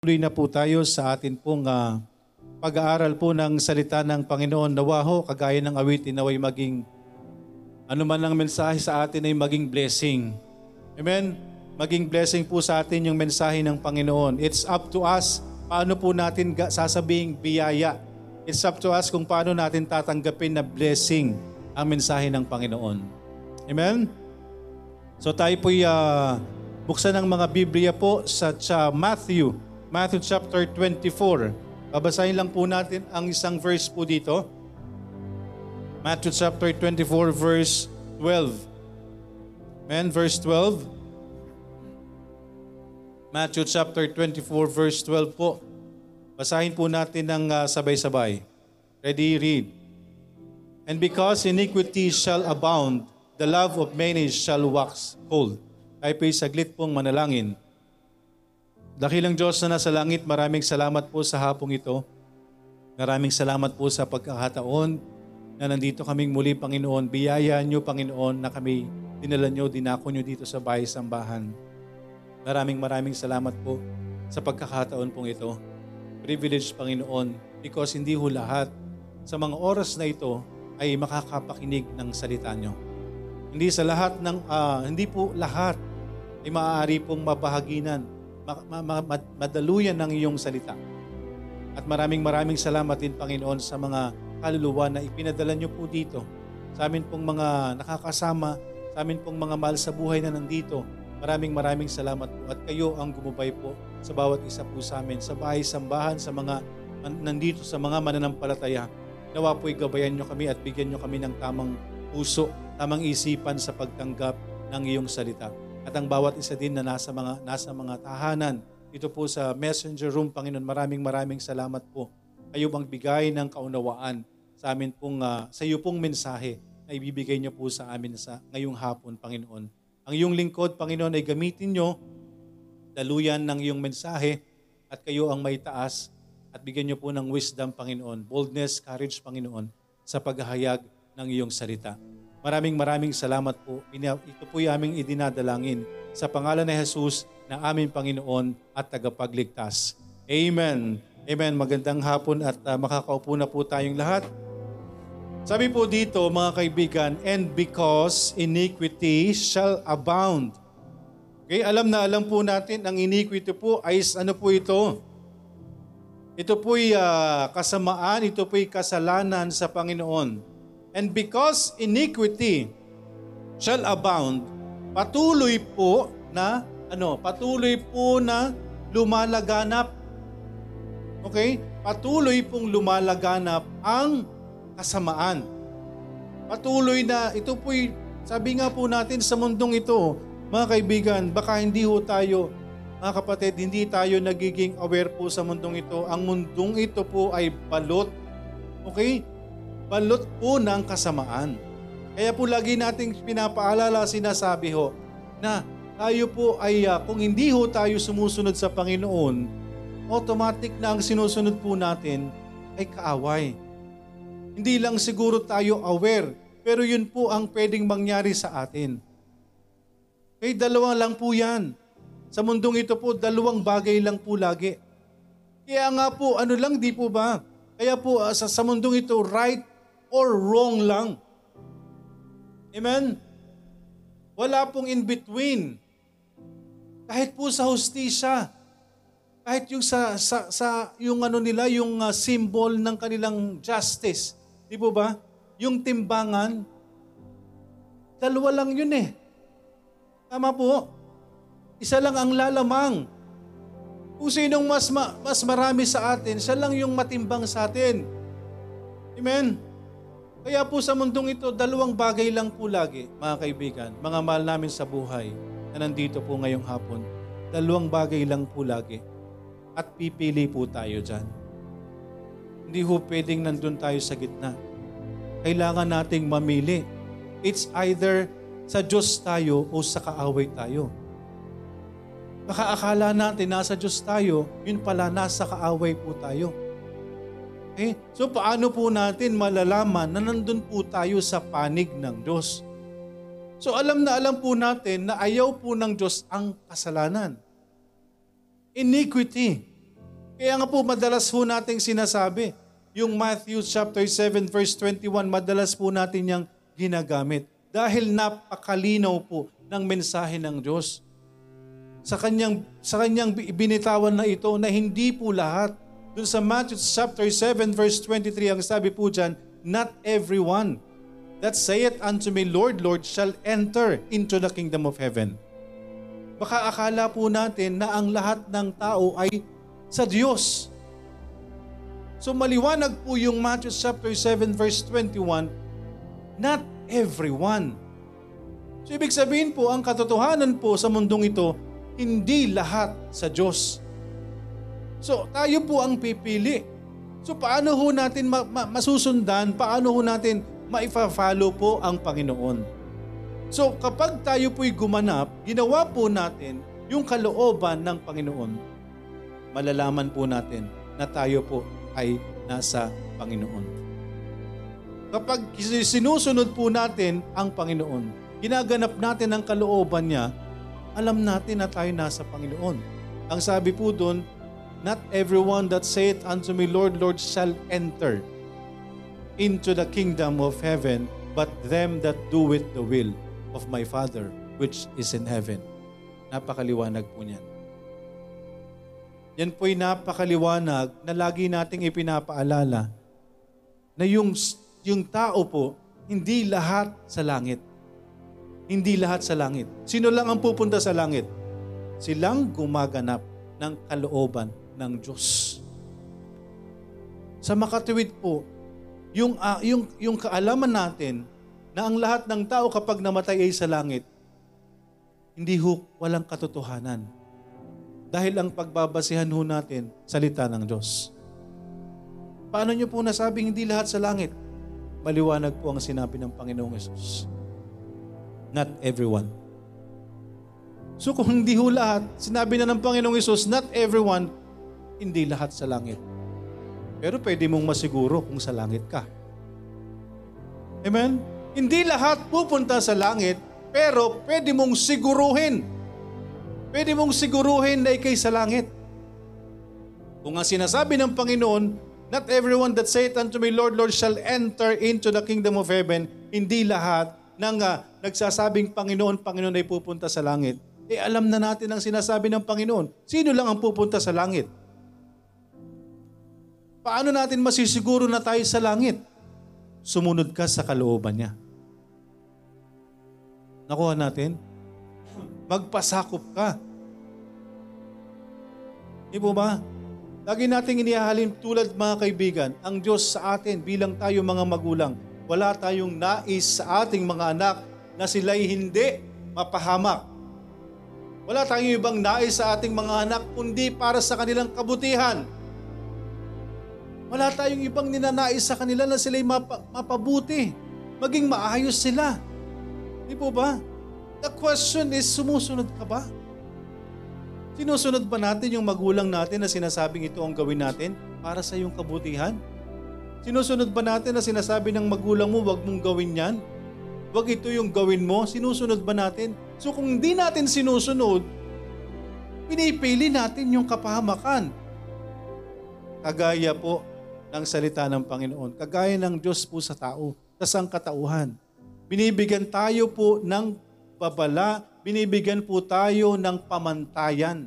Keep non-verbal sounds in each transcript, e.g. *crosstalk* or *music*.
Tuloy na po tayo sa atin pong ah, pag-aaral po ng salita ng Panginoon. Nawa ho, kagaya ng awitin naway maging ano man ang mensahe sa atin ay maging blessing. Amen? Maging blessing po sa atin yung mensahe ng Panginoon. It's up to us paano po natin sasabing biyaya. It's up to us kung paano natin tatanggapin na blessing ang mensahe ng Panginoon. Amen? So tayo po'y ah, buksan ng mga Biblia po sa, sa Matthew, Matthew chapter 24. Babasahin lang po natin ang isang verse po dito. Matthew chapter 24 verse 12. Amen, verse 12. Matthew chapter 24 verse 12 po. Basahin po natin ng ah, sabay-sabay. Ready, read. And because iniquity shall abound, the love of many shall wax cold. Tayo po'y saglit pong manalangin. Dakilang Diyos na nasa langit, maraming salamat po sa hapong ito. Maraming salamat po sa pagkakataon na nandito kaming muli, Panginoon. Biyaya niyo, Panginoon, na kami dinala niyo, dinako niyo dito sa bahay sambahan. Maraming maraming salamat po sa pagkakataon pong ito. Privilege, Panginoon, because hindi ho lahat sa mga oras na ito ay makakapakinig ng salita niyo. Hindi sa lahat ng, ah, hindi po lahat ay maaari pong mabahaginan, ma- ma- ma- mad- madaluyan ng iyong salita. At maraming maraming salamat din Panginoon sa mga kaluluwa na ipinadala niyo po dito. Sa amin pong mga nakakasama, sa amin pong mga mahal sa buhay na nandito. Maraming maraming salamat po at kayo ang gumabay po sa bawat isa po sa amin, sa bahay, sambahan, sa mga nandito sa mga mananampalataya. Nawa po'y gabayan niyo kami at bigyan niyo kami ng tamang puso, tamang isipan sa pagtanggap ng iyong salita. At ang bawat isa din na nasa mga nasa mga tahanan dito po sa messenger room, Panginoon, maraming maraming salamat po. Kayo bang bigay ng kaunawaan sa amin pong ah, sa iyo pong mensahe na ibibigay niyo po sa amin sa ngayong hapon, Panginoon. Ang iyong lingkod, Panginoon, ay gamitin niyo daluyan ng iyong mensahe at kayo ang may taas at bigyan niyo po ng wisdom, Panginoon, boldness, courage, Panginoon, sa paghahayag ng iyong salita. Maraming maraming salamat po. Ito po yung aming idinadalangin sa pangalan ni Jesus na aming Panginoon at tagapagligtas. Amen. Amen. Magandang hapon at ah, makakaupo na po tayong lahat. Sabi po dito mga kaibigan, and because iniquity shall abound. Okay, alam na alam po natin ang iniquity po ay ano po ito? Ito po'y ah, kasamaan, ito po'y kasalanan sa Panginoon. And because iniquity shall abound, patuloy po na ano, patuloy po na lumalaganap. Okay? Patuloy pong lumalaganap ang kasamaan. Patuloy na ito po'y sabi nga po natin sa mundong ito, mga kaibigan, baka hindi ho tayo mga kapatid, hindi tayo nagiging aware po sa mundong ito. Ang mundong ito po ay balot. Okay? Balot po ng kasamaan. Kaya po lagi nating pinapaalala, sinasabi ho, na tayo po ay, ah, kung hindi ho tayo sumusunod sa Panginoon, automatic na ang sinusunod po natin ay kaaway. Hindi lang siguro tayo aware, pero yun po ang pwedeng mangyari sa atin. Okay, dalawa lang po yan. Sa mundong ito po, dalawang bagay lang po lagi. Kaya nga po, ano lang, di po ba? Kaya po, ah, sa, sa mundong ito, right or wrong lang. Amen? Wala pong in between. Kahit po sa hustisya, kahit yung sa, sa, sa yung ano nila, yung ah, symbol ng kanilang justice, di po ba? Yung timbangan, dalawa lang yun eh. Tama po. Isa lang ang lalamang. Kung sinong mas, ma- mas marami sa atin, siya lang yung matimbang sa atin. Amen? Kaya po sa mundong ito, dalawang bagay lang po lagi, mga kaibigan, mga mahal namin sa buhay na nandito po ngayong hapon. Dalawang bagay lang po lagi. At pipili po tayo dyan. Hindi ho pwedeng nandun tayo sa gitna. Kailangan nating mamili. It's either sa Diyos tayo o sa kaaway tayo. Baka akala natin nasa Diyos tayo, yun pala nasa kaaway po tayo. Okay? So paano po natin malalaman na nandun po tayo sa panig ng Diyos? So alam na alam po natin na ayaw po ng Diyos ang kasalanan. Iniquity. Kaya nga po madalas po nating sinasabi, yung Matthew chapter 7 verse 21, madalas po natin yang ginagamit. Dahil napakalinaw po ng mensahe ng Diyos. Sa kanyang, sa kanyang binitawan na ito na hindi po lahat. Doon sa Matthew chapter 7 verse 23, ang sabi po dyan, Not everyone that saith unto me, Lord, Lord, shall enter into the kingdom of heaven. Baka akala po natin na ang lahat ng tao ay sa Diyos. So maliwanag po yung Matthew chapter 7 verse 21, not everyone. So ibig sabihin po, ang katotohanan po sa mundong ito, hindi lahat sa Diyos. So tayo po ang pipili. So paano ho natin ma- ma- masusundan, paano ho natin maifa-follow po ang Panginoon? So kapag tayo po'y gumanap, ginawa po natin yung kalooban ng Panginoon malalaman po natin na tayo po ay nasa Panginoon. Kapag sinusunod po natin ang Panginoon, ginaganap natin ang kalooban niya, alam natin na tayo nasa Panginoon. Ang sabi po doon, Not everyone that saith unto me, Lord, Lord, shall enter into the kingdom of heaven, but them that do it the will of my Father which is in heaven. Napakaliwanag po niyan. Yan po'y napakaliwanag na lagi nating ipinapaalala na yung, yung tao po, hindi lahat sa langit. Hindi lahat sa langit. Sino lang ang pupunta sa langit? Silang gumaganap ng kalooban ng Diyos. Sa makatuwid po, yung, uh, yung, yung kaalaman natin na ang lahat ng tao kapag namatay ay sa langit, hindi ho walang katotohanan dahil ang pagbabasihan ho natin, salita ng Diyos. Paano niyo po nasabing hindi lahat sa langit? Maliwanag po ang sinabi ng Panginoong Yesus. Not everyone. So kung hindi ho lahat, sinabi na ng Panginoong Yesus, not everyone, hindi lahat sa langit. Pero pwede mong masiguro kung sa langit ka. Amen? Hindi lahat pupunta sa langit, pero pwede mong siguruhin pwede mong siguruhin na ikay sa langit. Kung ang sinasabi ng Panginoon, Not everyone that saith unto me, Lord, Lord, shall enter into the kingdom of heaven. Hindi lahat ng uh, nagsasabing Panginoon, Panginoon ay pupunta sa langit. Eh alam na natin ang sinasabi ng Panginoon. Sino lang ang pupunta sa langit? Paano natin masisiguro na tayo sa langit? Sumunod ka sa kalooban niya. Nakuha natin? magpasakop ka. Di po ba? Lagi nating inihahalin tulad mga kaibigan, ang Diyos sa atin bilang tayo mga magulang. Wala tayong nais sa ating mga anak na sila'y hindi mapahamak. Wala tayong ibang nais sa ating mga anak kundi para sa kanilang kabutihan. Wala tayong ibang ninanais sa kanila na sila'y mapa, mapabuti, maging maayos sila. Di po ba? The question is, sumusunod ka ba? Sinusunod ba natin yung magulang natin na sinasabing ito ang gawin natin para sa iyong kabutihan? Sinusunod ba natin na sinasabi ng magulang mo, wag mong gawin yan? Wag ito yung gawin mo? Sinusunod ba natin? So kung hindi natin sinusunod, pinipili natin yung kapahamakan. Kagaya po ng salita ng Panginoon. Kagaya ng Diyos po sa tao, sa sangkatauhan. Binibigyan tayo po ng pagbabala, binibigyan po tayo ng pamantayan.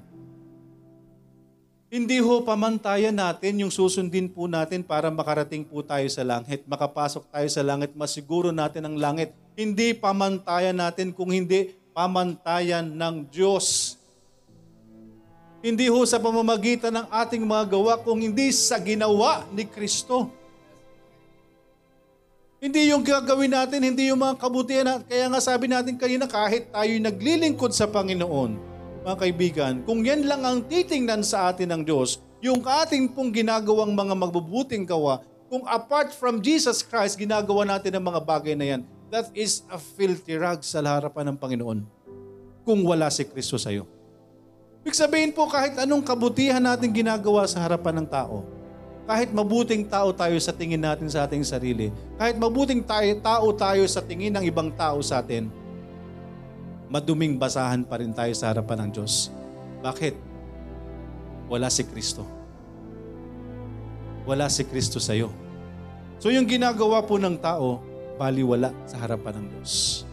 Hindi ho pamantayan natin yung susundin po natin para makarating po tayo sa langit. Makapasok tayo sa langit, masiguro natin ang langit. Hindi pamantayan natin kung hindi pamantayan ng Diyos. Hindi ho sa pamamagitan ng ating mga gawa kung hindi sa ginawa ni Kristo. Hindi yung gagawin natin, hindi yung mga kabutihan. natin. Kaya nga sabi natin kanina, kahit tayo naglilingkod sa Panginoon, mga kaibigan, kung yan lang ang titingnan sa atin ng Diyos, yung ating pong ginagawang mga magbubuting gawa, kung apart from Jesus Christ, ginagawa natin ang mga bagay na yan, that is a filthy rag sa harapan ng Panginoon kung wala si Kristo sa iyo. Ibig sabihin po kahit anong kabutihan natin ginagawa sa harapan ng tao, kahit mabuting tao tayo sa tingin natin sa ating sarili, kahit mabuting tayo, tao tayo sa tingin ng ibang tao sa atin, maduming basahan pa rin tayo sa harapan ng Diyos. Bakit? Wala si Kristo. wala si Kristo sa iyo. So yung ginagawa po ng tao, baliwala sa harapan ng Diyos.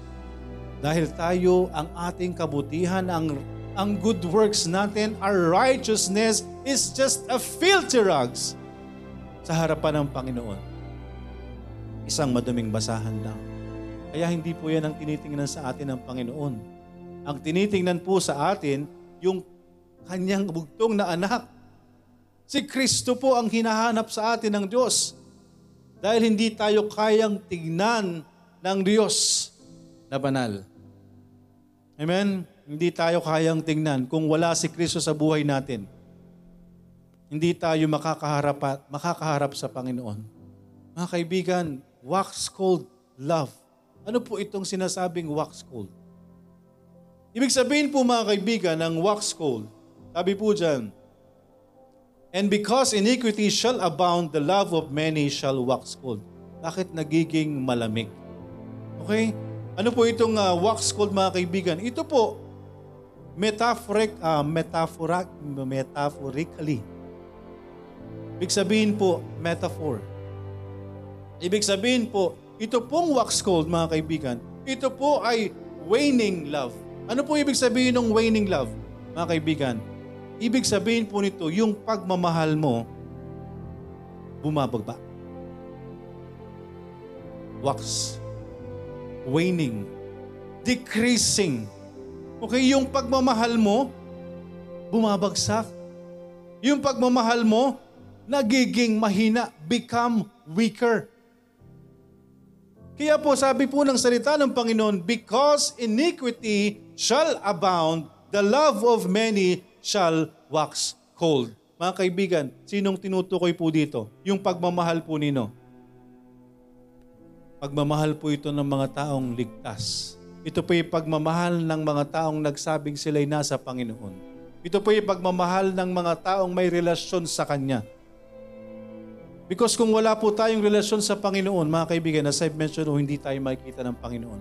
Dahil tayo, ang ating kabutihan, ang, ang good works natin, our righteousness is just a filthy rags sa harapan ng Panginoon. Isang maduming basahan lang. Kaya hindi po yan ang tinitingnan sa atin ng Panginoon. Ang tinitingnan po sa atin, yung kanyang bugtong na anak. Si Kristo po ang hinahanap sa atin ng Diyos. Dahil hindi tayo kayang tignan ng Diyos na banal. Amen? Hindi tayo kayang tingnan kung wala si Kristo sa buhay natin. Hindi tayo makakaharap, makakaharap sa Panginoon. Mga kaibigan, wax cold love. Ano po itong sinasabing wax cold? Ibig sabihin po mga kaibigan ng wax cold, sabi po dyan, And because iniquity shall abound, the love of many shall wax cold. Bakit nagiging malamig? Okay? Ano po itong uh, wax cold mga kaibigan? Ito po, metaphoric, uh, metaphoric, metaphorically. Ibig sabihin po, metaphor. Ibig sabihin po, ito pong wax cold mga kaibigan, ito po ay waning love. Ano po ibig sabihin ng waning love mga kaibigan? Ibig sabihin po nito, yung pagmamahal mo, bumabagba. Wax. Waning. Decreasing. Okay, yung pagmamahal mo, bumabagsak. Yung pagmamahal mo, nagiging mahina, become weaker. Kaya po sabi po ng salita ng Panginoon, because iniquity shall abound, the love of many shall wax cold. Mga kaibigan, sinong tinutukoy po dito? Yung pagmamahal po nino. Pagmamahal po ito ng mga taong ligtas. Ito po yung pagmamahal ng mga taong nagsabing sila'y nasa Panginoon. Ito po yung pagmamahal ng mga taong may relasyon sa Kanya. Because kung wala po tayong relasyon sa Panginoon, mga kaibigan, as I've mentioned, oh, hindi tayo makikita ng Panginoon.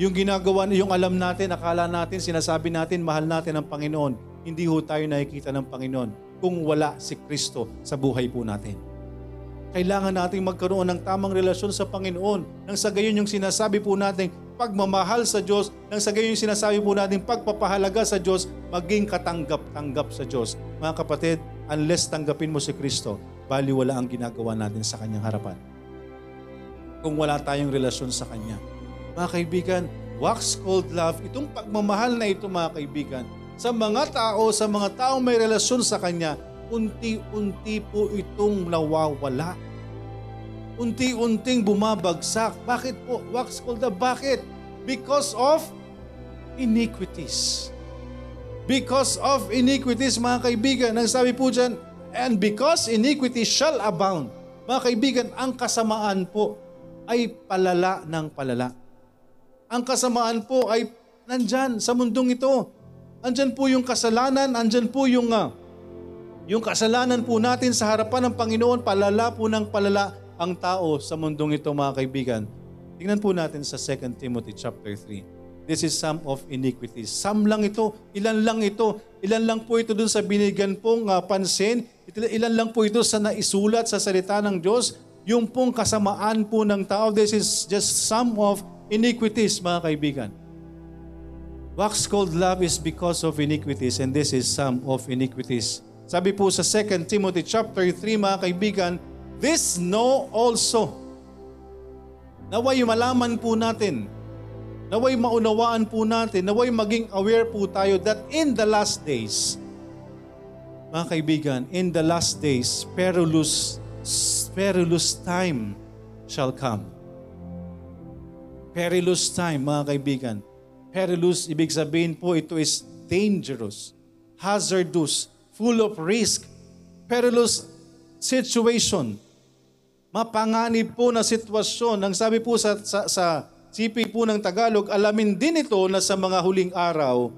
Yung ginagawa, yung alam natin, akala natin, sinasabi natin, mahal natin ang Panginoon. Hindi ho tayo nakikita ng Panginoon kung wala si Kristo sa buhay po natin. Kailangan nating magkaroon ng tamang relasyon sa Panginoon. Nang sa gayon yung sinasabi po natin, pagmamahal sa Diyos, nang sa gayon yung sinasabi po natin, pagpapahalaga sa Diyos, maging katanggap-tanggap sa Diyos. Mga kapatid, unless tanggapin mo si Kristo, baliwala ang ginagawa natin sa Kanyang harapan. Kung wala tayong relasyon sa Kanya. Mga kaibigan, wax cold love, itong pagmamahal na ito mga kaibigan, sa mga tao, sa mga taong may relasyon sa Kanya, unti-unti po itong nawawala. Unti-unting bumabagsak. Bakit po? Wax love. Bakit? Because of iniquities. Because of iniquities, mga kaibigan, ang sabi po dyan, and because iniquity shall abound. Mga kaibigan, ang kasamaan po ay palala ng palala. Ang kasamaan po ay nandyan sa mundong ito. Andyan po yung kasalanan, andyan po yung, uh, yung kasalanan po natin sa harapan ng Panginoon, palala po ng palala ang tao sa mundong ito mga kaibigan. Tingnan po natin sa 2 Timothy chapter 3. This is some of iniquities. Some lang ito, ilan lang ito, ilan lang po ito dun sa binigyan pong uh, pansin, ilan lang po ito sa naisulat sa salita ng Diyos, yung pong kasamaan po ng tao. This is just some of iniquities, mga kaibigan. Wax cold love is because of iniquities and this is some of iniquities. Sabi po sa 2 Timothy chapter 3, mga kaibigan, this know also. Naway malaman po natin, naway maunawaan po natin, naway maging aware po tayo that in the last days, mga kaibigan, in the last days, perilous, perilous time shall come perilous time, mga kaibigan. Perilous, ibig sabihin po, ito is dangerous, hazardous, full of risk, perilous situation. Mapanganib po na sitwasyon. Ang sabi po sa, sa, sa CP po ng Tagalog, alamin din ito na sa mga huling araw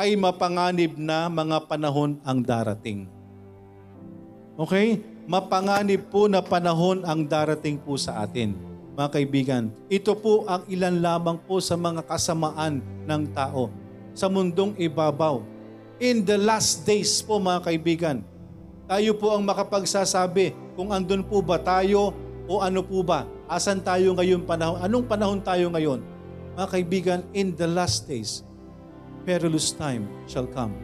ay mapanganib na mga panahon ang darating. Okay? Mapanganib po na panahon ang darating po sa atin mga kaibigan, ito po ang ilan lamang po sa mga kasamaan ng tao sa mundong ibabaw. In the last days po mga kaibigan, Tayo po ang makapagsasabi kung andun po ba tayo o ano po ba. Asan tayo ngayon panahon? Anong panahon tayo ngayon? Mga kaibigan, in the last days, perilous time shall come.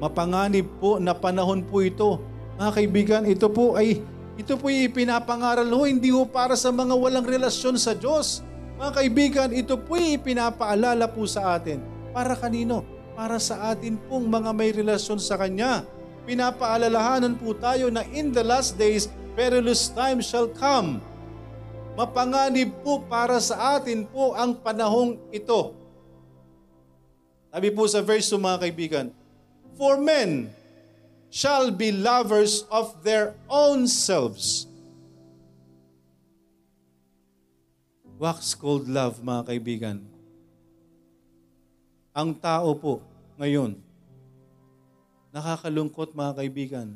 Mapanganib po na panahon po ito. Mga kaibigan, ito po ay ito po ipinapangaral ho, hindi ho para sa mga walang relasyon sa Diyos. Mga kaibigan, ito po ipinapaalala po sa atin. Para kanino? Para sa atin pong mga may relasyon sa Kanya. Pinapaalalahanan po tayo na in the last days, perilous time shall come. Mapanganib po para sa atin po ang panahong ito. Sabi po sa verse 2 mga kaibigan, For men shall be lovers of their own selves. Wax cold love, mga kaibigan. Ang tao po ngayon, nakakalungkot mga kaibigan,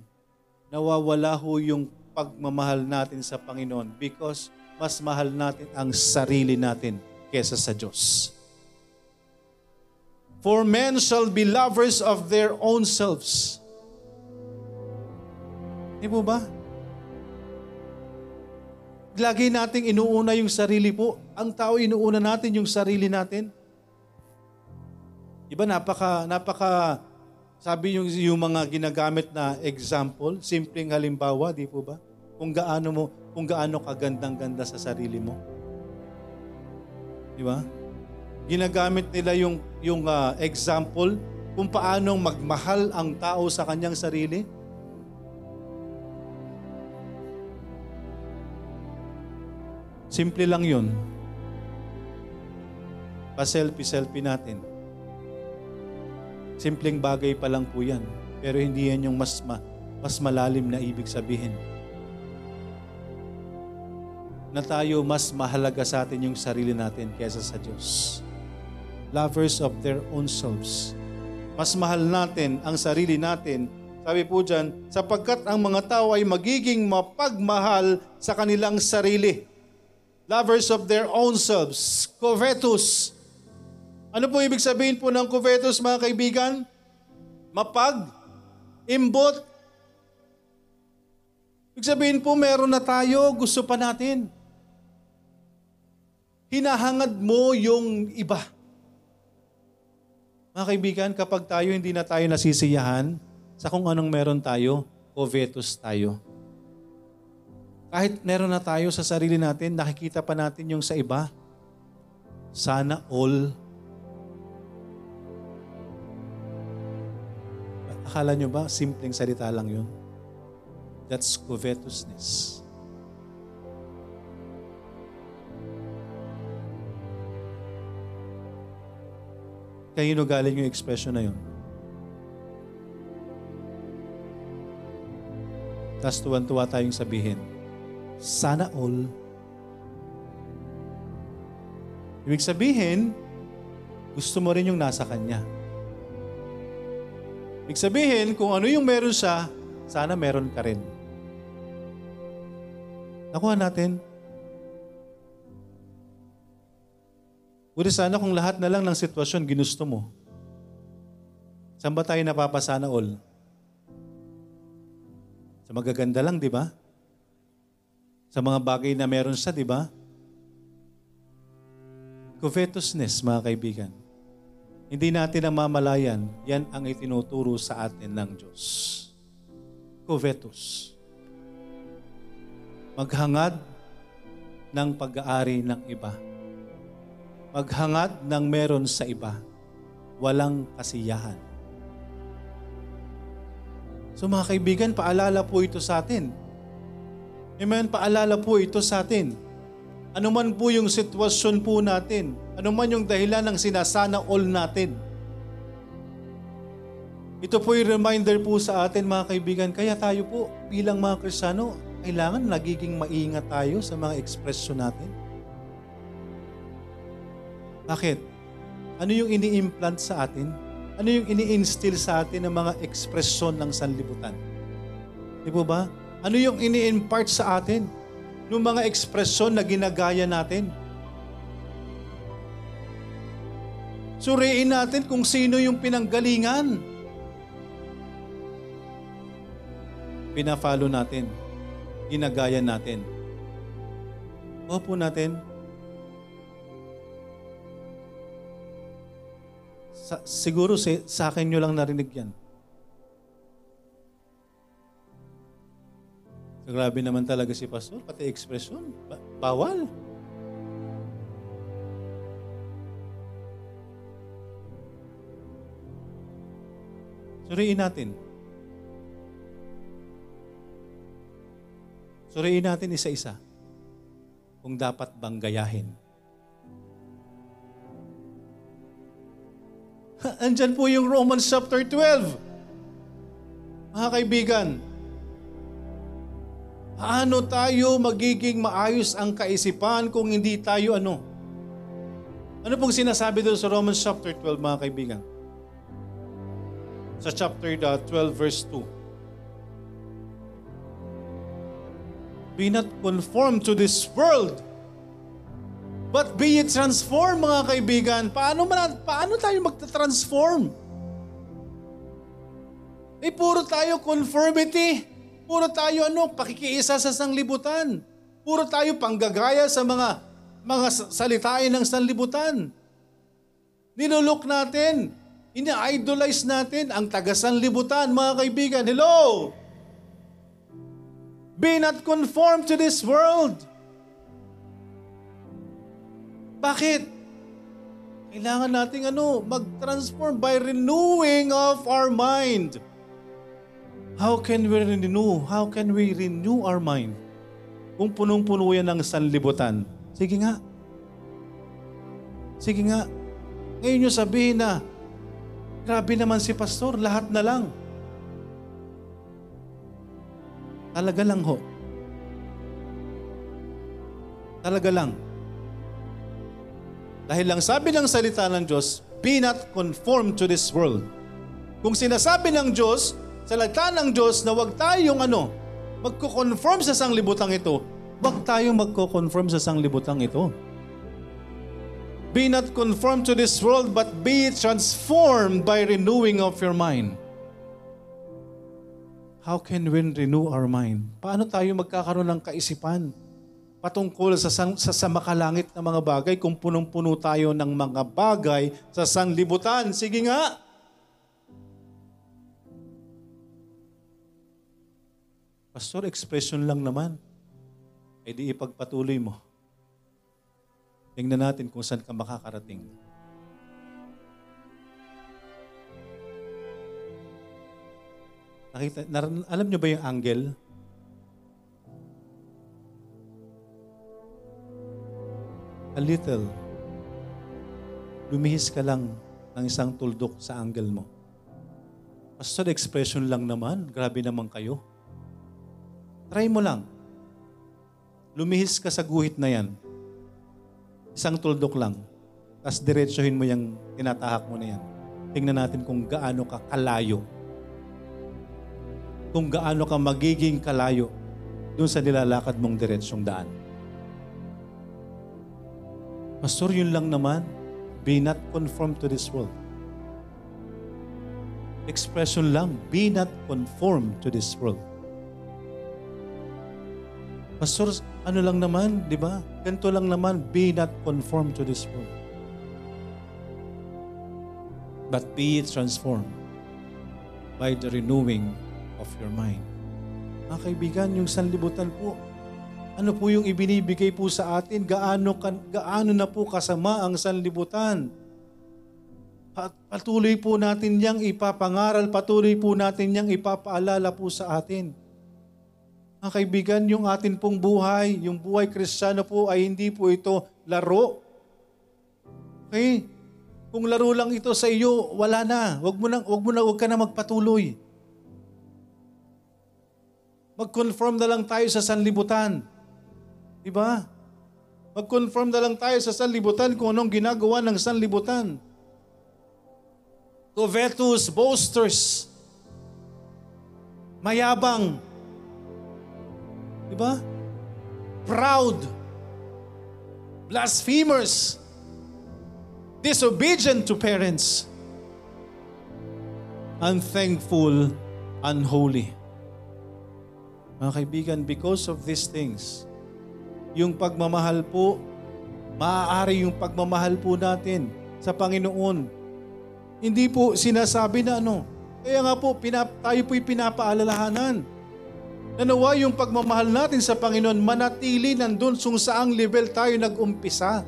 nawawala ho yung pagmamahal natin sa Panginoon because mas mahal natin ang sarili natin kesa sa Diyos. For men shall be lovers of their own selves. Di po ba? Lagi nating inuuna yung sarili po. Ang tao inuuna natin yung sarili natin. Iba napaka napaka sabi yung yung mga ginagamit na example, simpleng halimbawa, di po ba? Kung gaano mo kung gaano kagandang-ganda sa sarili mo. Di ba? Ginagamit nila yung yung uh, example kung paano magmahal ang tao sa kanyang sarili. Simple lang yun. Pa-selfie-selfie natin. Simpleng bagay pa lang po yan. Pero hindi yan yung mas, ma, mas malalim na ibig sabihin. Na tayo mas mahalaga sa atin yung sarili natin kaysa sa Diyos. Lovers of their own selves. Mas mahal natin ang sarili natin sabi po dyan, sapagkat ang mga tao ay magiging mapagmahal sa kanilang sarili lovers of their own selves, covetous. Ano po ibig sabihin po ng covetous mga kaibigan? Mapag, imbot. Ibig sabihin po meron na tayo, gusto pa natin. Hinahangad mo yung iba. Mga kaibigan, kapag tayo hindi na tayo nasisiyahan sa kung anong meron tayo, covetous tayo. Kahit meron na tayo sa sarili natin, nakikita pa natin yung sa iba. Sana all. Akala nyo ba, simpleng salita lang yun? That's covetousness. Kanino galing yung expression na yun? Tapos tuwan-tuwa tayong sabihin, sana all. Ibig sabihin, gusto mo rin yung nasa Kanya. Ibig sabihin, kung ano yung meron siya, sana meron ka rin. Nakuha natin. Buti sana kung lahat na lang ng sitwasyon ginusto mo. Saan ba tayo napapasana all? Sa magaganda lang, di ba? sa mga bagay na meron siya, di ba? Covetousness, mga kaibigan. Hindi natin namamalayan, yan ang itinuturo sa atin ng Diyos. Covetous. Maghangad ng pag-aari ng iba. Maghangad ng meron sa iba. Walang kasiyahan. So mga kaibigan, paalala po ito sa atin Amen. Paalala po ito sa atin. Ano man po yung sitwasyon po natin, ano man yung dahilan ng sinasana all natin. Ito po yung reminder po sa atin mga kaibigan, kaya tayo po bilang mga Kristiyano, kailangan nagiging maingat tayo sa mga ekspresyon natin. Bakit? Ano yung ini-implant sa atin? Ano yung ini-instill sa atin ng mga ekspresyon ng sanlibutan? Di po ba? Ano yung ini-impart sa atin? Yung mga ekspresyon na ginagaya natin. Suriin natin kung sino yung pinanggalingan. pina-follow natin, ginagaya natin. Opo natin. Sa, siguro sa, sa akin nyo lang narinig yan. Grabe naman talaga si Pastor, pati ekspresyon. Ba- bawal. Suriin natin. Suriin natin isa-isa kung dapat bang gayahin. Andyan po yung Romans chapter 12. Mga kaibigan, paano tayo magiging maayos ang kaisipan kung hindi tayo ano? Ano pong sinasabi doon sa Romans chapter 12, mga kaibigan? Sa chapter uh, 12, verse 2. Be not conformed to this world, but be ye transformed, mga kaibigan. Paano, man, paano tayo magta-transform? Eh, puro tayo conformity. Puro tayo ano, pakikiisa sa sanglibutan. Puro tayo panggagaya sa mga mga salitain ng sanlibutan. Nilulok natin, ini-idolize natin ang taga-sanlibutan, mga kaibigan. Hello! Be not conformed to this world. Bakit? Kailangan nating ano, mag-transform by renewing of our mind. How can we renew? How can we renew our mind? Kung punong-puno yan ng sanlibutan. Sige nga. Sige nga. Ngayon nyo sabihin na, grabe naman si pastor, lahat na lang. Talaga lang ho. Talaga lang. Dahil lang sabi ng salita ng Diyos, be not conformed to this world. Kung sinasabi ng Diyos, salita ng Diyos na wag tayong ano, magko-conform sa sanglibutang ito, wag tayong magko-conform sa sanglibutang ito. Be not conformed to this world, but be transformed by renewing of your mind. How can we renew our mind? Paano tayo magkakaroon ng kaisipan patungkol sa, sang, sa, sa makalangit na mga bagay kung punong-puno tayo ng mga bagay sa sanglibutan? Sige nga! Pastor, expression lang naman. E di ipagpatuloy mo. Tingnan natin kung saan ka makakarating. Nakita, nar- alam nyo ba yung angle? A little. Lumihis ka lang ng isang tuldok sa angle mo. Pastor, expression lang naman. Grabe naman kayo. Try mo lang. Lumihis ka sa guhit na yan. Isang tuldok lang. Tapos diretsuhin mo yung tinatahak mo na yan. Tingnan natin kung gaano ka kalayo kung gaano ka magiging kalayo doon sa nilalakad mong diretsyong daan. Pastor, yun lang naman. Be not conformed to this world. Expression lang, be not conformed to this world. Pastor, ano lang naman, di ba? Ganito lang naman, be not conformed to this world. But be transformed by the renewing of your mind. Mga kaibigan, yung sanlibutan po, ano po yung ibinibigay po sa atin? Gaano, kan, gaano na po kasama ang sanlibutan? At patuloy po natin niyang ipapangaral, patuloy po natin niyang ipapaalala po sa atin. Mga kaibigan, yung atin pong buhay, yung buhay kristyano po ay hindi po ito laro. Okay? Kung laro lang ito sa iyo, wala na. Wag mo na, wag mo na, wag ka na magpatuloy. Mag-confirm na lang tayo sa sanlibutan. Di ba? Mag-confirm na lang tayo sa sanlibutan kung anong ginagawa ng sanlibutan. Covetous, boasters, mayabang, di ba? Proud, blasphemers, disobedient to parents, unthankful, unholy. Mga kaibigan, because of these things, yung pagmamahal po, maaari yung pagmamahal po natin sa Panginoon. Hindi po sinasabi na ano. Kaya nga po, pinap, tayo po'y pinapaalalahanan. Nanawa yung pagmamahal natin sa Panginoon manatili nandun kung saang level tayo nag-umpisa.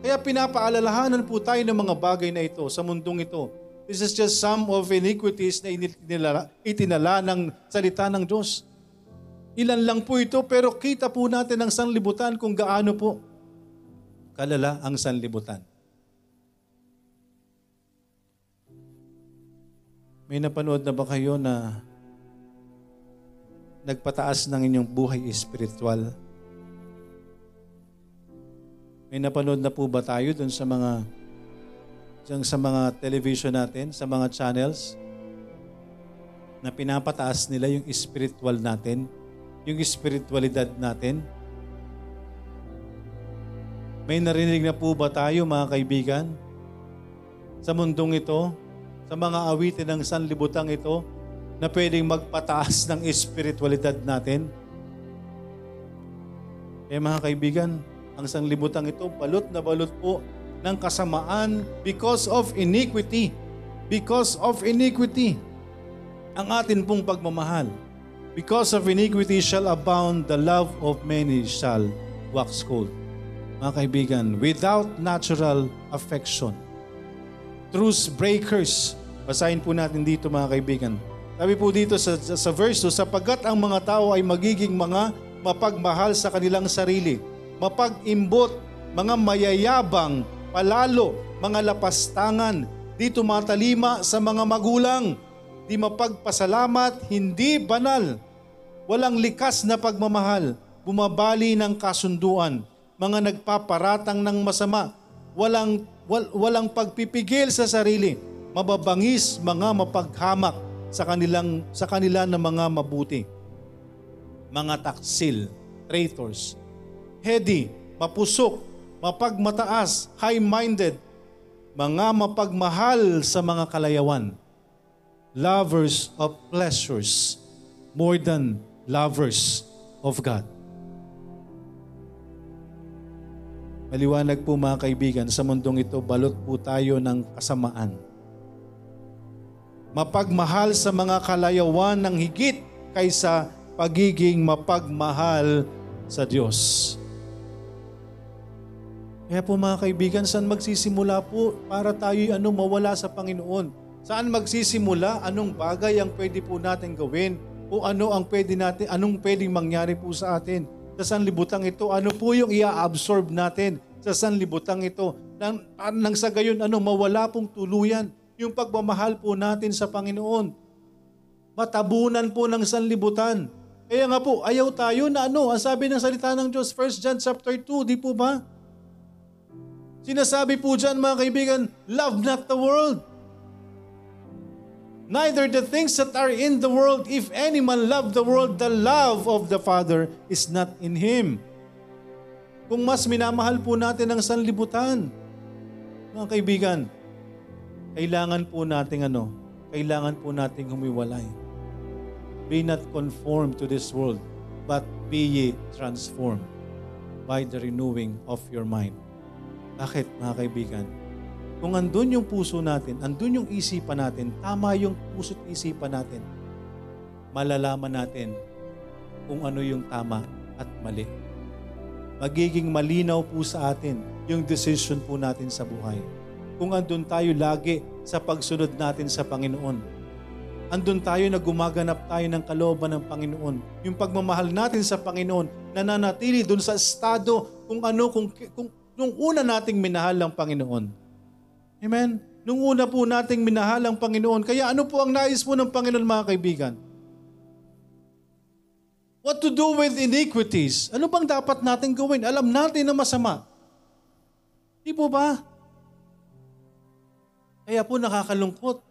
Kaya pinapaalalahanan po tayo ng mga bagay na ito sa mundong ito. This is just some of iniquities na itinala, itinala ng salita ng Diyos. Ilan lang po ito pero kita po natin ang sanlibutan kung gaano po kalala ang sanlibutan. May napanood na ba kayo na nagpataas ng inyong buhay espiritual? May napanood na po ba tayo dun sa mga dyan sa mga television natin, sa mga channels na pinapataas nila yung spiritual natin, yung spiritualidad natin? May narinig na po ba tayo mga kaibigan? Sa mundong ito, sa mga awitin ng sanlibutang ito, na pwedeng magpataas *laughs* ng spiritualidad natin? Eh mga kaibigan, ang sanglibutang ito, balot na balot po ng kasamaan because of iniquity. Because of iniquity. Ang atin pong pagmamahal. Because of iniquity shall abound, the love of many shall wax cold. Mga kaibigan, without natural affection, truce breakers. Basahin po natin dito mga kaibigan. Sabi po dito sa, sa verse 2, sapagkat ang mga tao ay magiging mga mapagmahal sa kanilang sarili mapag-imbot, mga mayayabang, palalo, mga lapastangan, di tumatalima sa mga magulang, di mapagpasalamat, hindi banal, walang likas na pagmamahal, bumabali ng kasunduan, mga nagpaparatang ng masama, walang, wal, walang pagpipigil sa sarili, mababangis, mga mapaghamak sa kanilang sa kanila ng mga mabuti. Mga taksil, traitors, heady, mapusok, mapagmataas, high-minded, mga mapagmahal sa mga kalayawan, lovers of pleasures more than lovers of God. Maliwanag po mga kaibigan, sa mundong ito, balot po tayo ng kasamaan. Mapagmahal sa mga kalayawan ng higit kaysa pagiging mapagmahal sa Diyos. Kaya po mga kaibigan, saan magsisimula po para tayo ano, mawala sa Panginoon? Saan magsisimula? Anong bagay ang pwede po natin gawin? O ano ang pwede natin, anong pwedeng mangyari po sa atin? Sa sanlibutang ito, ano po yung ia-absorb natin sa sanlibutang ito? Nang, nang sa gayon, ano, mawala pong tuluyan yung pagmamahal po natin sa Panginoon. Matabunan po ng sanlibutan. Kaya nga po, ayaw tayo na ano, ang sabi ng salita ng Diyos, 1 John chapter 2, di po ba? Sinasabi po dyan mga kaibigan, love not the world. Neither the things that are in the world. If any man love the world, the love of the Father is not in him. Kung mas minamahal po natin ang sanlibutan, mga kaibigan, kailangan po nating ano, kailangan po nating humiwalay. Be not conformed to this world, but be ye transformed by the renewing of your mind. Bakit mga kaibigan? Kung andun yung puso natin, andun yung isipan natin, tama yung puso't isipan natin, malalaman natin kung ano yung tama at mali. Magiging malinaw po sa atin yung decision po natin sa buhay. Kung andun tayo lagi sa pagsunod natin sa Panginoon. Andun tayo na gumaganap tayo ng kalooban ng Panginoon. Yung pagmamahal natin sa Panginoon, nananatili dun sa estado kung ano, kung, kung, nung una nating minahal ang Panginoon. Amen? Nung una po nating minahal ang Panginoon. Kaya ano po ang nais po ng Panginoon mga kaibigan? What to do with iniquities? Ano bang dapat natin gawin? Alam natin na masama. Di po ba? Kaya po nakakalungkot.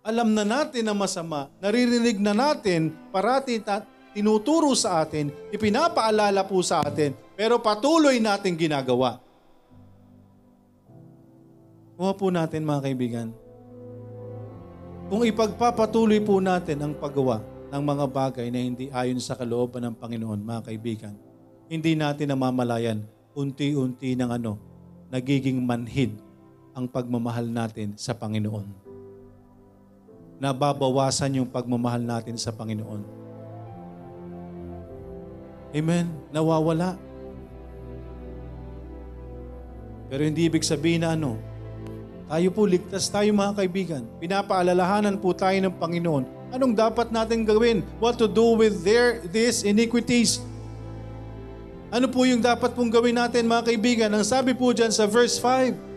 Alam na natin na masama. Naririnig na natin, parati ta- tinuturo sa atin, ipinapaalala po sa atin, pero patuloy natin ginagawa. Kuha po natin mga kaibigan. Kung ipagpapatuloy po natin ang paggawa, ng mga bagay na hindi ayon sa kalooban ng Panginoon, mga kaibigan, hindi natin namamalayan unti-unti ng ano, nagiging manhid ang pagmamahal natin sa Panginoon. Nababawasan yung pagmamahal natin sa Panginoon. Amen? Nawawala. Pero hindi ibig sabihin na ano, tayo po, ligtas tayo mga kaibigan. Pinapaalalahanan po tayo ng Panginoon. Anong dapat natin gawin? What to do with their, these iniquities? Ano po yung dapat pong gawin natin mga kaibigan? Ang sabi po dyan sa verse 5,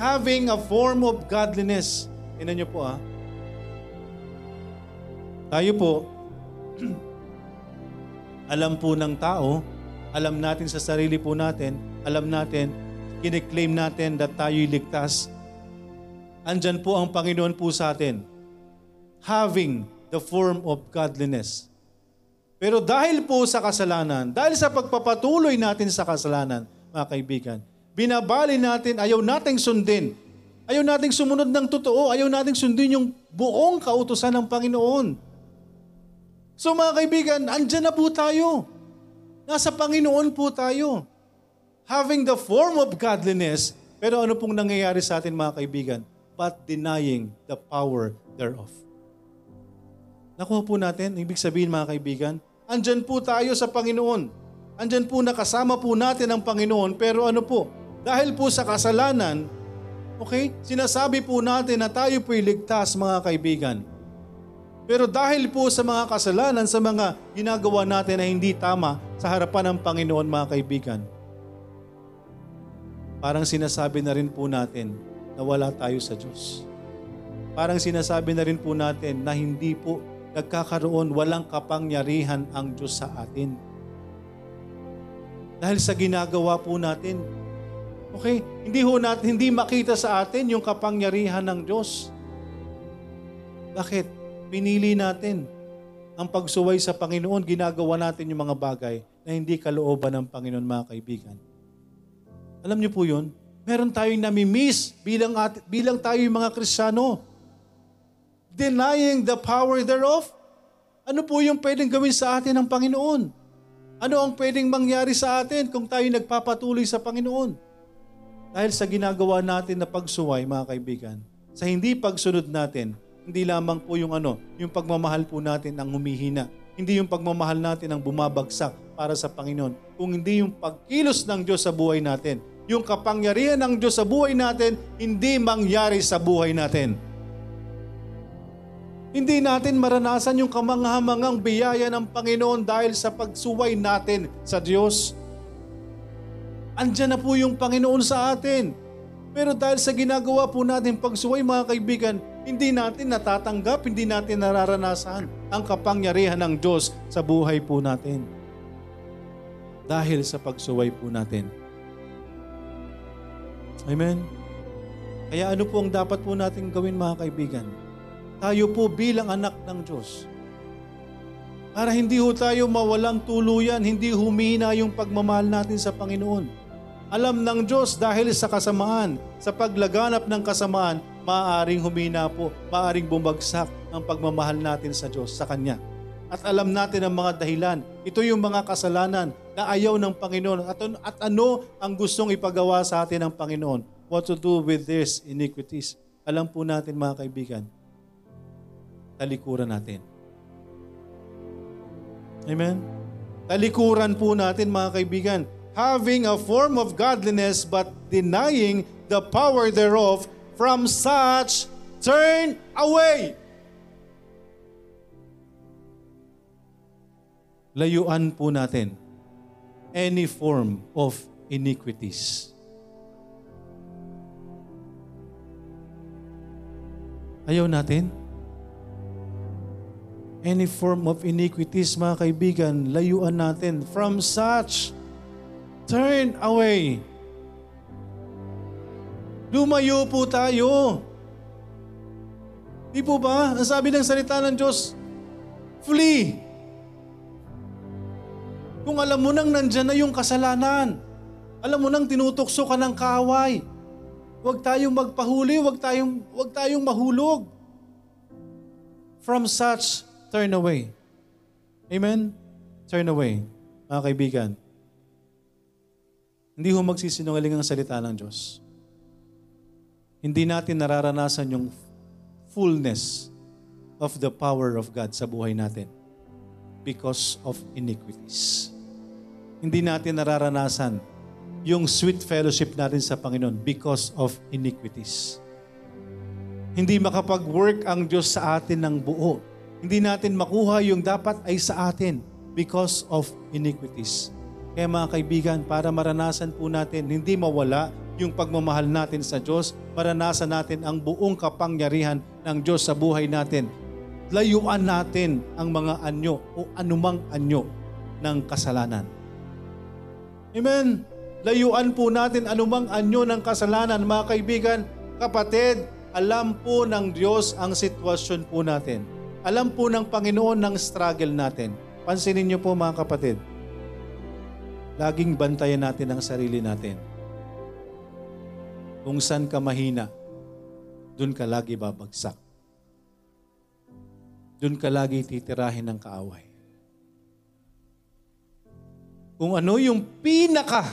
Having a form of godliness. Tingnan niyo po ah. Tayo po, *clears throat* alam po ng tao, alam natin sa sarili po natin, alam natin, kiniklaim natin that tayo'y ligtas. Andyan po ang Panginoon po sa atin, having the form of godliness. Pero dahil po sa kasalanan, dahil sa pagpapatuloy natin sa kasalanan, mga kaibigan, binabali natin, ayaw nating sundin. Ayaw nating sumunod ng totoo, ayaw nating sundin yung buong kautusan ng Panginoon. So mga kaibigan, andyan na po tayo. Nasa Panginoon po tayo. Having the form of godliness, pero ano pong nangyayari sa atin mga kaibigan? But denying the power thereof. Nakuha po natin, ibig sabihin mga kaibigan, andyan po tayo sa Panginoon. Andyan po nakasama po natin ang Panginoon, pero ano po, dahil po sa kasalanan, okay, sinasabi po natin na tayo po'y ligtas mga kaibigan. Pero dahil po sa mga kasalanan, sa mga ginagawa natin na hindi tama sa harapan ng Panginoon mga kaibigan, parang sinasabi na rin po natin na wala tayo sa Diyos. Parang sinasabi na rin po natin na hindi po nagkakaroon, walang kapangyarihan ang Diyos sa atin. Dahil sa ginagawa po natin. Okay? Hindi ho natin, hindi makita sa atin yung kapangyarihan ng Diyos. Bakit? Pinili natin ang pagsuway sa Panginoon, ginagawa natin yung mga bagay na hindi kalooban ng Panginoon, mga kaibigan. Alam niyo po yun? Meron tayong namimiss bilang, at, bilang tayo yung mga Krisyano. Denying the power thereof. Ano po yung pwedeng gawin sa atin ng Panginoon? Ano ang pwedeng mangyari sa atin kung tayo nagpapatuloy sa Panginoon? Dahil sa ginagawa natin na pagsuway, mga kaibigan, sa hindi pagsunod natin, hindi lamang po yung ano, yung pagmamahal po natin ang humihina. Hindi yung pagmamahal natin ang bumabagsak para sa Panginoon. Kung hindi yung pagkilos ng Diyos sa buhay natin. Yung kapangyarihan ng Diyos sa buhay natin, hindi mangyari sa buhay natin. Hindi natin maranasan yung kamanghamangang biyaya ng Panginoon dahil sa pagsuway natin sa Diyos. Andiyan na po yung Panginoon sa atin. Pero dahil sa ginagawa po natin pagsuway mga kaibigan, hindi natin natatanggap, hindi natin nararanasan ang kapangyarihan ng Diyos sa buhay po natin. Dahil sa pagsuway po natin. Amen? Kaya ano po ang dapat po natin gawin mga kaibigan? Tayo po bilang anak ng Diyos. Para hindi ho tayo mawalang tuluyan, hindi humina yung pagmamahal natin sa Panginoon. Alam ng Diyos dahil sa kasamaan, sa paglaganap ng kasamaan, maaaring humina po, maaaring bumagsak ang pagmamahal natin sa Diyos, sa Kanya. At alam natin ang mga dahilan. Ito yung mga kasalanan na ayaw ng Panginoon. At, at ano ang gustong ipagawa sa atin ng Panginoon? What to do with these iniquities? Alam po natin mga kaibigan, talikuran natin. Amen? Talikuran po natin mga kaibigan. Having a form of godliness but denying the power thereof, from such turn away. Layuan po natin any form of iniquities. Ayaw natin? any form of iniquities, mga kaibigan, layuan natin. From such, turn away. Lumayo po tayo. Di po ba? Ang sabi ng salita ng Diyos, flee. Kung alam mo nang nandyan na yung kasalanan, alam mo nang tinutukso ka ng kaway, huwag tayong magpahuli, huwag tayong, huwag tayong mahulog. From such turn away. Amen? Turn away. Mga kaibigan, hindi ho magsisinungaling ang salita ng Diyos. Hindi natin nararanasan yung fullness of the power of God sa buhay natin because of iniquities. Hindi natin nararanasan yung sweet fellowship natin sa Panginoon because of iniquities. Hindi makapag-work ang Diyos sa atin ng buo. Hindi natin makuha yung dapat ay sa atin because of iniquities. Kaya mga kaibigan, para maranasan po natin, hindi mawala yung pagmamahal natin sa Diyos, maranasan natin ang buong kapangyarihan ng Diyos sa buhay natin. Layuan natin ang mga anyo o anumang anyo ng kasalanan. Amen. Layuan po natin anumang anyo ng kasalanan, mga kaibigan, kapatid, alam po ng Diyos ang sitwasyon po natin. Alam po ng Panginoon ng struggle natin. Pansinin niyo po mga kapatid, laging bantayan natin ang sarili natin. Kung saan ka mahina, doon ka lagi babagsak. Doon ka lagi titirahin ng kaaway. Kung ano yung pinaka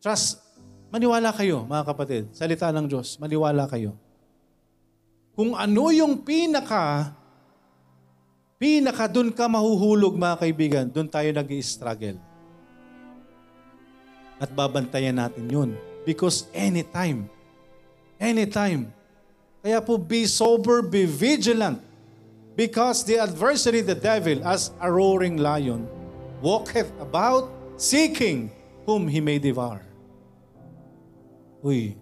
trust, maniwala kayo mga kapatid, salita ng Diyos, maniwala kayo. Kung ano yung pinaka Pinaka doon ka mahuhulog mga kaibigan, doon tayo nag struggle At babantayan natin yun. Because anytime, anytime, kaya po be sober, be vigilant. Because the adversary, the devil, as a roaring lion, walketh about seeking whom he may devour. Uy,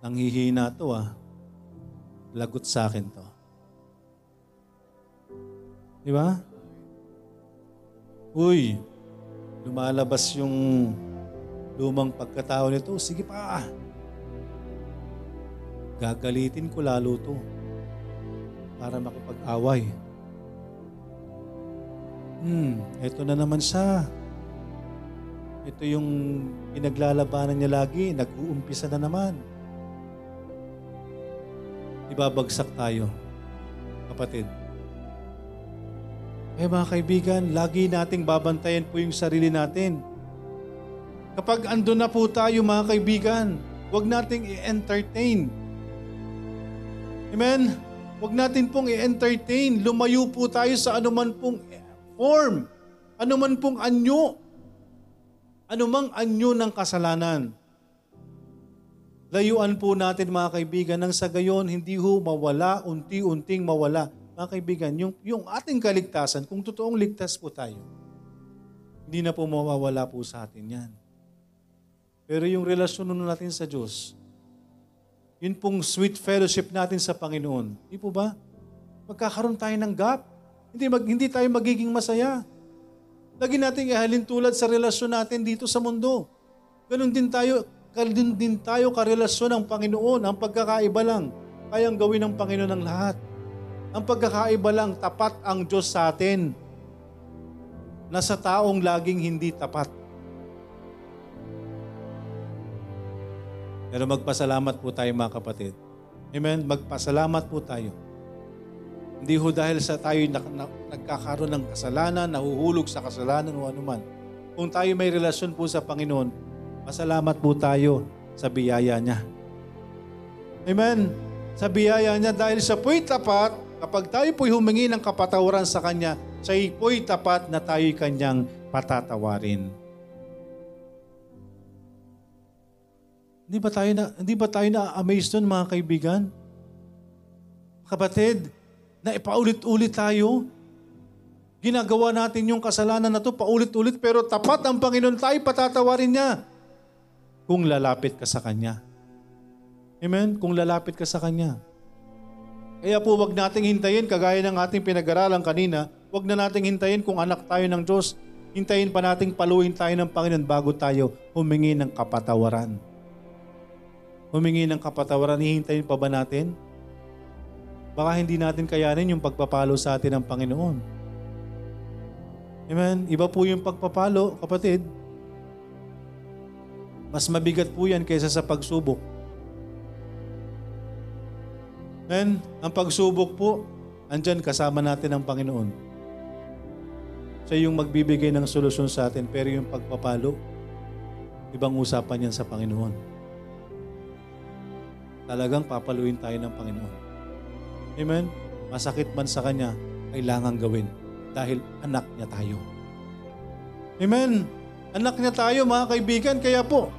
nanghihina to ah. Lagot sa akin to. Di ba? Uy, lumalabas yung lumang pagkatao nito. Sige pa. Gagalitin ko lalo to para makipag-away. Hmm, eto na naman siya. Ito yung pinaglalabanan niya lagi, nag-uumpisa na naman. Ibabagsak tayo, kapatid. Eh mga kaibigan, lagi nating babantayan po yung sarili natin. Kapag andun na po tayo mga kaibigan, huwag nating i-entertain. Amen? Huwag natin pong i-entertain. Lumayo po tayo sa anuman pong form, anuman pong anyo, anumang anyo ng kasalanan. Layuan po natin mga kaibigan nang sa gayon hindi ho mawala, unti-unting mawala mga kaibigan, yung, yung ating kaligtasan, kung totoong ligtas po tayo, hindi na po mawawala po sa atin yan. Pero yung relasyon natin sa Diyos, yun pong sweet fellowship natin sa Panginoon, di po ba? Magkakaroon tayo ng gap. Hindi, mag, hindi tayo magiging masaya. Lagi nating ihalin tulad sa relasyon natin dito sa mundo. Ganon din tayo, ganon din tayo karelasyon ng Panginoon. Ang pagkakaiba lang, kayang gawin ng Panginoon ang lahat. Ang pagkakaiba lang, tapat ang Diyos sa atin na sa taong laging hindi tapat. Pero magpasalamat po tayo mga kapatid. Amen? Magpasalamat po tayo. Hindi ho dahil sa tayo na, na, nagkakaroon ng kasalanan, nahuhulog sa kasalanan o anuman. Kung tayo may relasyon po sa Panginoon, pasalamat po tayo sa biyaya niya. Amen? Sa biyaya niya dahil sa po'y tapat, Kapag tayo po'y humingi ng kapatawaran sa Kanya, siya po'y tapat na tayo'y Kanyang patatawarin. Hindi ba tayo na, hindi ba tayo na-amaze nun mga kaibigan? Kapatid, na ipaulit-ulit tayo. Ginagawa natin yung kasalanan na to paulit-ulit pero tapat ang Panginoon tayo patatawarin niya kung lalapit ka sa Kanya. Amen? Kung lalapit ka sa Kanya. Kaya po wag nating hintayin, kagaya ng ating pinag-aralan kanina, wag na nating hintayin kung anak tayo ng Diyos. Hintayin pa nating paluin tayo ng Panginoon bago tayo humingi ng kapatawaran. Humingi ng kapatawaran, hihintayin pa ba natin? Baka hindi natin kayanin yung pagpapalo sa atin ng Panginoon. Amen? Iba po yung pagpapalo, kapatid. Mas mabigat po yan kaysa sa pagsubok. And ang pagsubok po, andyan kasama natin ang Panginoon. Siya yung magbibigay ng solusyon sa atin, pero yung pagpapalo, ibang usapan yan sa Panginoon. Talagang papaluin tayo ng Panginoon. Amen? Masakit man sa Kanya, kailangan gawin dahil anak niya tayo. Amen? Anak niya tayo mga kaibigan, kaya po,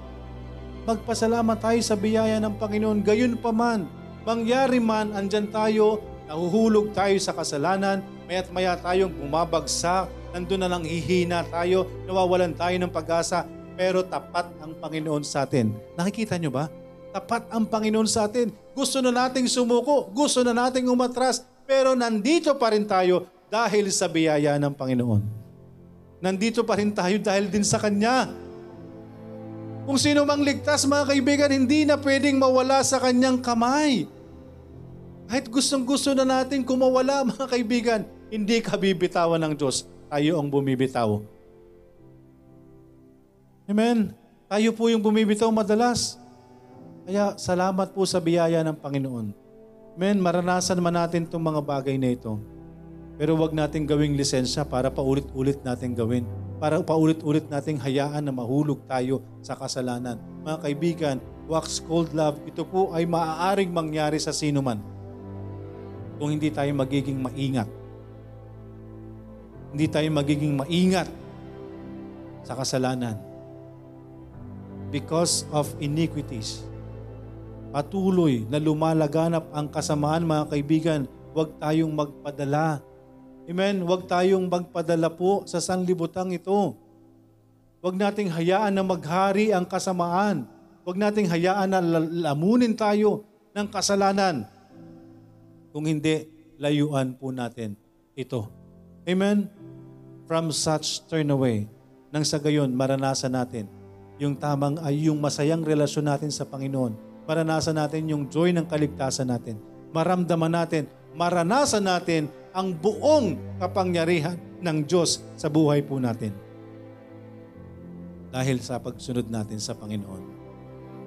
magpasalamat tayo sa biyaya ng Panginoon. Gayon pa man, mangyari man, andyan tayo, nahuhulog tayo sa kasalanan, maya't maya tayong bumabagsak, nandun na lang hihina tayo, nawawalan tayo ng pag-asa, pero tapat ang Panginoon sa atin. Nakikita nyo ba? Tapat ang Panginoon sa atin. Gusto na nating sumuko, gusto na nating umatras, pero nandito pa rin tayo dahil sa biyaya ng Panginoon. Nandito pa rin tayo dahil din sa Kanya. Kung sino mang ligtas, mga kaibigan, hindi na pwedeng mawala sa Kanyang kamay. Kahit gustong gusto na natin kumawala, *laughs* mga kaibigan, hindi ka bibitawan ng Diyos. Tayo ang bumibitaw. Amen. Tayo po yung bumibitaw madalas. Kaya salamat po sa biyaya ng Panginoon. Men, maranasan man natin itong mga bagay na ito. Pero wag natin gawing lisensya para paulit-ulit natin gawin. Para paulit-ulit nating hayaan na mahulog tayo sa kasalanan. Mga kaibigan, wax cold love, ito po ay maaaring mangyari sa sino man. Kung hindi tayo magiging maingat. Hindi tayo magiging maingat sa kasalanan. Because of iniquities patuloy na lumalaganap ang kasamaan mga kaibigan, huwag tayong magpadala. Amen? Huwag tayong magpadala po sa sanlibutan ito. Huwag nating hayaan na maghari ang kasamaan. Huwag nating hayaan na lamunin tayo ng kasalanan. Kung hindi, layuan po natin ito. Amen? From such turn away. Nang sa gayon, maranasan natin yung tamang ay yung masayang relasyon natin sa Panginoon maranasan natin yung joy ng kaligtasan natin. Maramdaman natin, maranasan natin ang buong kapangyarihan ng Diyos sa buhay po natin. Dahil sa pagsunod natin sa Panginoon.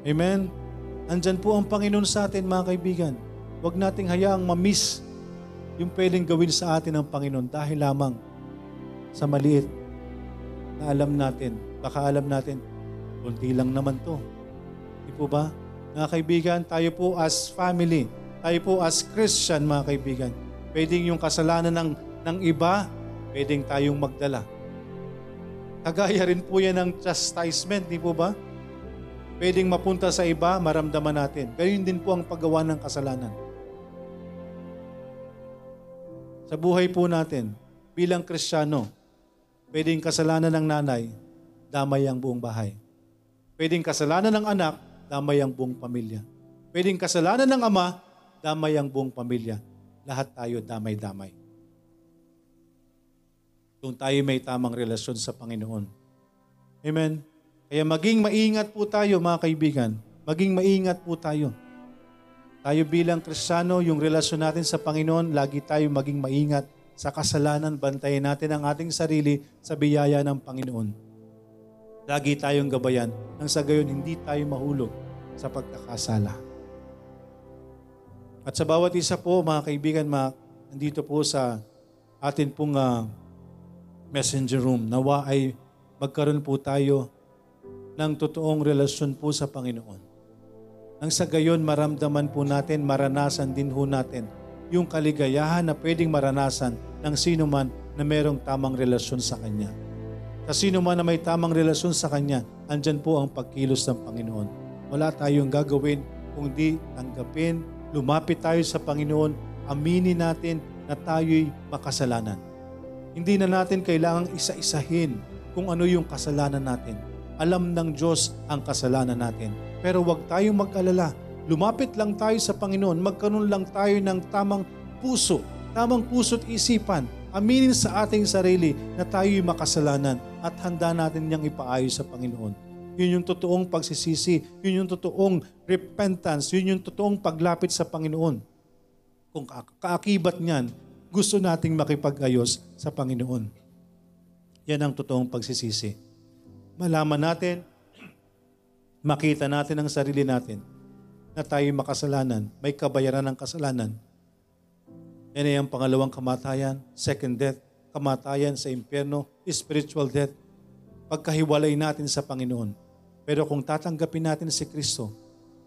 Amen? Andyan po ang Panginoon sa atin mga kaibigan. Huwag nating hayaang mamiss yung pwedeng gawin sa atin ng Panginoon dahil lamang sa maliit na alam natin, baka alam natin, kunti lang naman to. Di po ba? Mga kaibigan, tayo po as family, tayo po as Christian, mga kaibigan, pwedeng yung kasalanan ng, ng iba, pwedeng tayong magdala. Kagaya rin po yan ng chastisement, di po ba? Pwedeng mapunta sa iba, maramdaman natin. Gayun din po ang paggawa ng kasalanan. Sa buhay po natin, bilang Kristiyano, pwedeng kasalanan ng nanay, damay ang buong bahay. Pwedeng kasalanan ng anak, damay ang buong pamilya. Pwedeng kasalanan ng ama, damay ang buong pamilya. Lahat tayo damay-damay. Kung tayo may tamang relasyon sa Panginoon. Amen? Kaya maging maingat po tayo mga kaibigan. Maging maingat po tayo. Tayo bilang Kristiyano, yung relasyon natin sa Panginoon, lagi tayo maging maingat sa kasalanan, bantayan natin ang ating sarili sa biyaya ng Panginoon. Lagi tayong gabayan nang sa gayon hindi tayo mahulog sa pagkakasala. At sa bawat isa po, mga kaibigan, mga, nandito po sa atin pong uh, messenger room, nawa ay magkaroon po tayo ng totoong relasyon po sa Panginoon. Nang sa gayon, maramdaman po natin, maranasan din ho natin yung kaligayahan na pwedeng maranasan ng sino man na merong tamang relasyon sa Kanya. Sa sino man na may tamang relasyon sa Kanya, andyan po ang pagkilos ng Panginoon. Wala tayong gagawin kung di tanggapin, lumapit tayo sa Panginoon, aminin natin na tayo'y makasalanan. Hindi na natin kailangang isa-isahin kung ano yung kasalanan natin. Alam ng Diyos ang kasalanan natin. Pero huwag tayong mag-alala. Lumapit lang tayo sa Panginoon. Magkaroon lang tayo ng tamang puso, tamang puso't isipan aminin sa ating sarili na tayo'y makasalanan at handa natin niyang ipaayos sa Panginoon. Yun yung totoong pagsisisi, yun yung totoong repentance, yun yung totoong paglapit sa Panginoon. Kung kaakibat niyan, gusto nating makipag-ayos sa Panginoon. Yan ang totoong pagsisisi. Malaman natin, makita natin ang sarili natin na tayo makasalanan, may kabayaran ng kasalanan. Yan ay ang pangalawang kamatayan, second death, kamatayan sa impyerno, spiritual death, pagkahiwalay natin sa Panginoon. Pero kung tatanggapin natin si Kristo,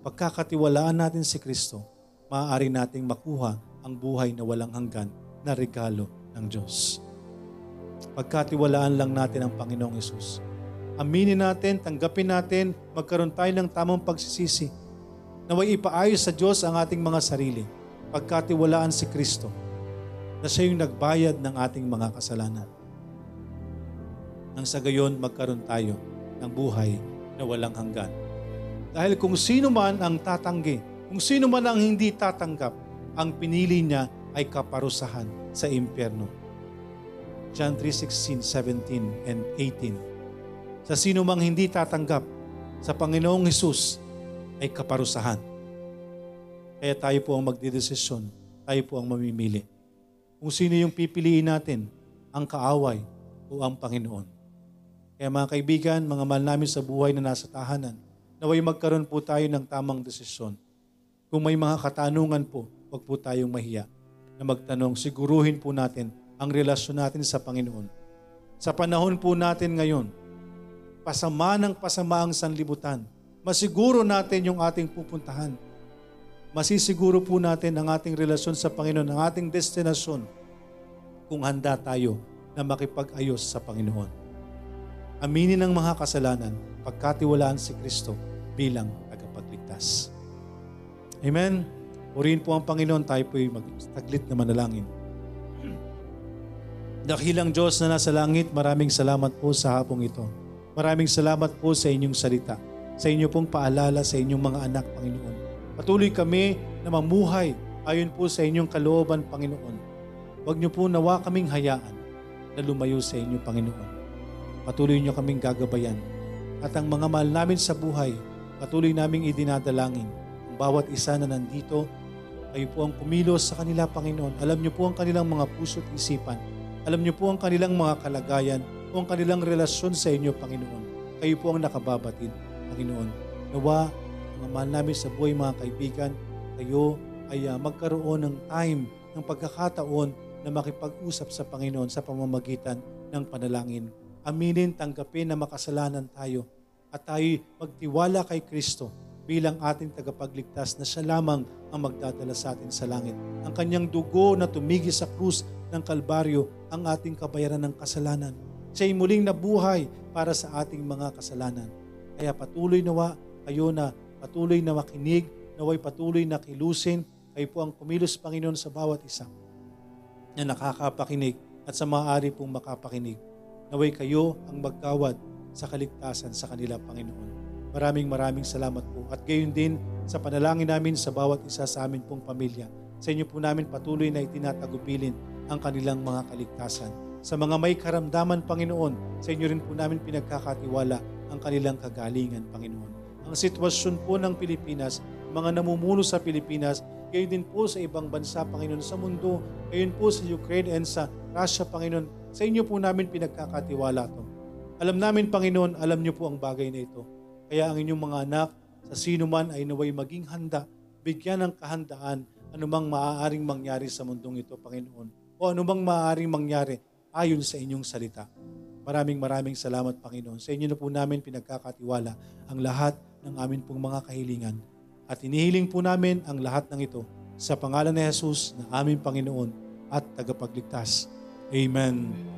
pagkakatiwalaan natin si Kristo, maaari nating makuha ang buhay na walang hanggan na regalo ng Diyos. Pagkatiwalaan lang natin ang Panginoong Yesus. Aminin natin, tanggapin natin, magkaroon tayo ng tamang pagsisisi. Naway ipaayos sa Diyos ang ating mga sarili. Pagkatiwalaan si Kristo na siya yung nagbayad ng ating mga kasalanan. Nang sa gayon, magkaroon tayo ng buhay na walang hanggan. Dahil kung sino man ang tatanggi, kung sino man ang hindi tatanggap, ang pinili niya ay kaparusahan sa impyerno. John 3:16, 17, and 18. Sa sino mang hindi tatanggap sa Panginoong Hesus ay kaparusahan. Kaya tayo po ang magdidesisyon, tayo po ang mamimili. Kung sino yung pipiliin natin, ang kaaway o ang Panginoon. Kaya mga kaibigan, mga mahal namin sa buhay na nasa tahanan, naway magkaroon po tayo ng tamang desisyon. Kung may mga katanungan po, huwag po tayong mahiya na magtanong, siguruhin po natin ang relasyon natin sa Panginoon. Sa panahon po natin ngayon, pasama ng pasama ang sanlibutan. Masiguro natin yung ating pupuntahan. Masisiguro po natin ang ating relasyon sa Panginoon, ang ating destinasyon kung handa tayo na makipag-ayos sa Panginoon. Aminin ang mga kasalanan, pagkatiwalaan si Kristo bilang tagapagligtas. Amen. Purihin po ang Panginoon, tayo po'y magtaglit na manalangin. Dakilang Diyos na nasa langit, maraming salamat po sa hapong ito. Maraming salamat po sa inyong salita, sa inyo pong paalala sa inyong mga anak, Panginoon. Patuloy kami na mamuhay ayon po sa inyong kalooban, Panginoon. Huwag niyo po nawa kaming hayaan na lumayo sa inyo, Panginoon. Patuloy niyo kaming gagabayan. At ang mga mahal namin sa buhay, patuloy naming idinadalangin. Ang bawat isa na nandito, kayo po ang kumilos sa kanila, Panginoon. Alam niyo po ang kanilang mga puso't isipan. Alam niyo po ang kanilang mga kalagayan o ang kanilang relasyon sa inyo, Panginoon. Kayo po ang nakababatid, Panginoon. Nawa, mga mahal namin sa buhay, mga kaibigan, kayo ay uh, magkaroon ng time, ng pagkakataon na makipag-usap sa Panginoon sa pamamagitan ng panalangin. Aminin, tanggapin na makasalanan tayo at tayo magtiwala kay Kristo bilang ating tagapagligtas na siya lamang ang magdadala sa atin sa langit. Ang kanyang dugo na tumigi sa krus ng Kalbaryo ang ating kabayaran ng kasalanan. Siya'y muling nabuhay para sa ating mga kasalanan. Kaya patuloy nawa kayo na patuloy na makinig, naway patuloy na kilusin, kayo po ang kumilos Panginoon sa bawat isa na nakakapakinig at sa maaari pong makapakinig. Naway kayo ang magkawad sa kaligtasan sa kanila, Panginoon. Maraming maraming salamat po. At gayon din sa panalangin namin sa bawat isa sa amin pong pamilya. Sa inyo po namin patuloy na itinatagubilin ang kanilang mga kaligtasan. Sa mga may karamdaman, Panginoon, sa inyo rin po namin pinagkakatiwala ang kanilang kagalingan, Panginoon. Ang sitwasyon po ng Pilipinas, mga namumuno sa Pilipinas, gayon din po sa ibang bansa, Panginoon, sa mundo, gayon po sa Ukraine and sa Russia, Panginoon, sa inyo po namin pinagkakatiwala to. Alam namin, Panginoon, alam niyo po ang bagay na ito. Kaya ang inyong mga anak, sa sino man ay naway maging handa, bigyan ng kahandaan anumang maaaring mangyari sa mundong ito, Panginoon. O anumang maaaring mangyari ayon sa inyong salita. Maraming maraming salamat, Panginoon. Sa inyo na po namin pinagkakatiwala ang lahat ng amin pong mga kahilingan. At inihiling po namin ang lahat ng ito sa pangalan ni Jesus na aming Panginoon at tagapagligtas. Amen.